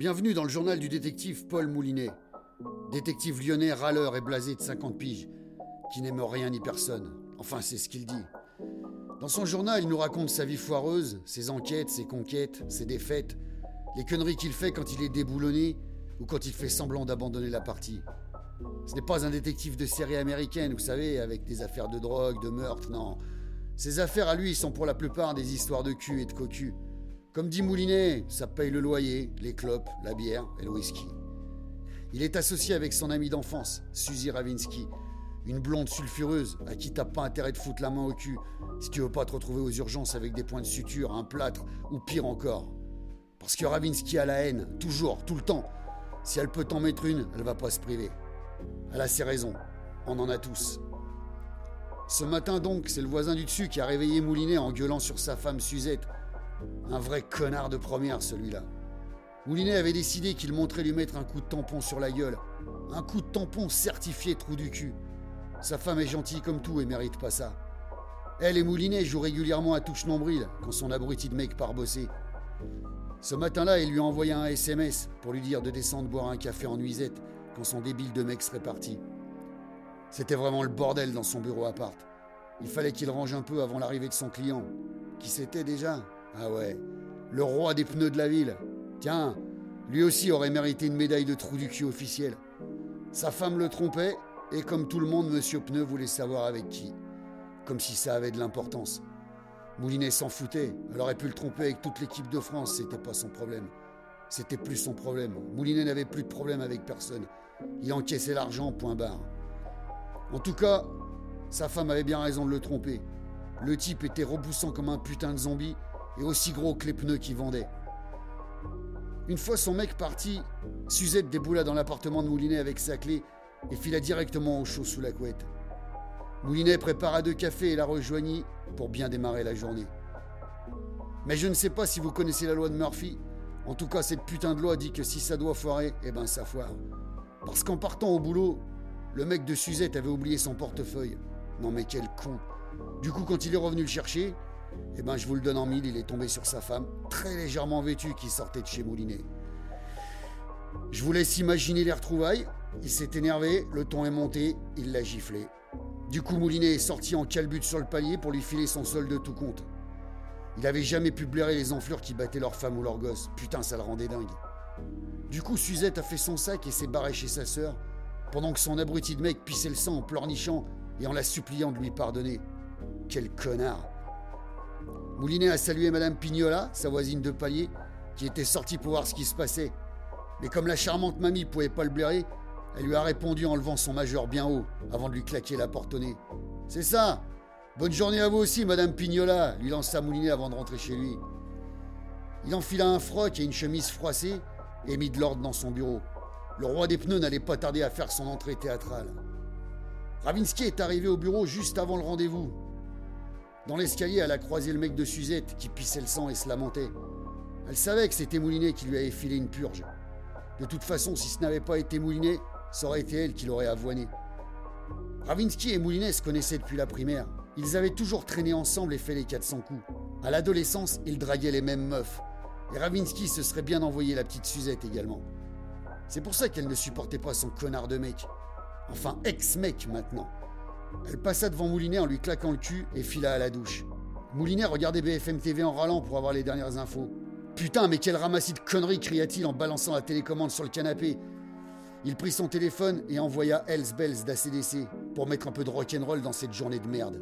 Bienvenue dans le journal du détective Paul Moulinet. Détective lyonnais râleur et blasé de 50 piges, qui n'aime rien ni personne. Enfin, c'est ce qu'il dit. Dans son journal, il nous raconte sa vie foireuse, ses enquêtes, ses conquêtes, ses défaites, les conneries qu'il fait quand il est déboulonné ou quand il fait semblant d'abandonner la partie. Ce n'est pas un détective de série américaine, vous savez, avec des affaires de drogue, de meurtre, non. Ses affaires à lui sont pour la plupart des histoires de cul et de cocu. Comme dit Moulinet, ça paye le loyer, les clopes, la bière et le whisky. Il est associé avec son ami d'enfance, Suzy Ravinsky, une blonde sulfureuse à qui t'as pas intérêt de foutre la main au cul si tu veux pas te retrouver aux urgences avec des points de suture, un plâtre ou pire encore. Parce que Ravinsky a la haine, toujours, tout le temps. Si elle peut t'en mettre une, elle va pas se priver. Elle a ses raisons. On en a tous. Ce matin donc, c'est le voisin du dessus qui a réveillé Moulinet en gueulant sur sa femme Suzette. Un vrai connard de première, celui-là. Moulinet avait décidé qu'il montrait lui mettre un coup de tampon sur la gueule. Un coup de tampon certifié trou du cul. Sa femme est gentille comme tout et mérite pas ça. Elle et Moulinet jouent régulièrement à touche nombril quand son abruti de mec part bosser. Ce matin-là, il lui a un SMS pour lui dire de descendre boire un café en nuisette quand son débile de mec serait parti. C'était vraiment le bordel dans son bureau appart. Il fallait qu'il range un peu avant l'arrivée de son client. Qui c'était déjà Ah ouais, le roi des pneus de la ville. Tiens, lui aussi aurait mérité une médaille de trou du cul officielle. Sa femme le trompait, et comme tout le monde, Monsieur Pneu voulait savoir avec qui. Comme si ça avait de l'importance. Moulinet s'en foutait. Elle aurait pu le tromper avec toute l'équipe de France, c'était pas son problème. C'était plus son problème. Moulinet n'avait plus de problème avec personne. Il encaissait l'argent, point barre. En tout cas, sa femme avait bien raison de le tromper. Le type était repoussant comme un putain de zombie et aussi gros que les pneus qu'il vendait. Une fois son mec parti, Suzette déboula dans l'appartement de Moulinet avec sa clé et fila directement au chaud sous la couette. Moulinet prépara deux cafés et la rejoignit pour bien démarrer la journée. Mais je ne sais pas si vous connaissez la loi de Murphy. En tout cas, cette putain de loi dit que si ça doit foirer, eh ben ça foire. Parce qu'en partant au boulot, le mec de Suzette avait oublié son portefeuille. Non mais quel con. Du coup, quand il est revenu le chercher, eh ben je vous le donne en mille, il est tombé sur sa femme, très légèrement vêtue, qui sortait de chez Moulinet. Je vous laisse imaginer les retrouvailles. Il s'est énervé, le ton est monté, il l'a giflé. Du coup, Moulinet est sorti en calbute sur le palier pour lui filer son solde de tout compte. Il avait jamais pu blairer les enflures qui battaient leur femme ou leur gosse. Putain, ça le rendait dingue. Du coup, Suzette a fait son sac et s'est barrée chez sa sœur, pendant que son abruti de mec pissait le sang en pleurnichant et en la suppliant de lui pardonner. Quel connard Moulinet a salué Madame Pignola, sa voisine de palier, qui était sortie pour voir ce qui se passait. Mais comme la charmante mamie pouvait pas le blairer, elle lui a répondu en levant son majeur bien haut, avant de lui claquer la porte au nez. C'est ça Bonne journée à vous aussi, Madame Pignola, lui lança Moulinet avant de rentrer chez lui. Il enfila un froc et une chemise froissée et mit de l'ordre dans son bureau. Le roi des pneus n'allait pas tarder à faire son entrée théâtrale. Ravinsky est arrivé au bureau juste avant le rendez-vous. Dans l'escalier, elle a croisé le mec de Suzette qui pissait le sang et se lamentait. Elle savait que c'était Moulinet qui lui avait filé une purge. De toute façon, si ce n'avait pas été Moulinet, ça aurait été elle qui l'aurait avoiné. Ravinsky et Moulinet se connaissaient depuis la primaire. Ils avaient toujours traîné ensemble et fait les 400 coups. À l'adolescence, ils draguaient les mêmes meufs. Et Ravinsky se serait bien envoyé la petite Suzette également. C'est pour ça qu'elle ne supportait pas son connard de mec. Enfin, ex-mec maintenant. Elle passa devant Moulinet en lui claquant le cul et fila à la douche. Moulinet regardait BFM TV en râlant pour avoir les dernières infos. Putain, mais quel ramassis de conneries cria-t-il en balançant la télécommande sur le canapé. Il prit son téléphone et envoya Hells Bells d'ACDC pour mettre un peu de rock'n'roll dans cette journée de merde.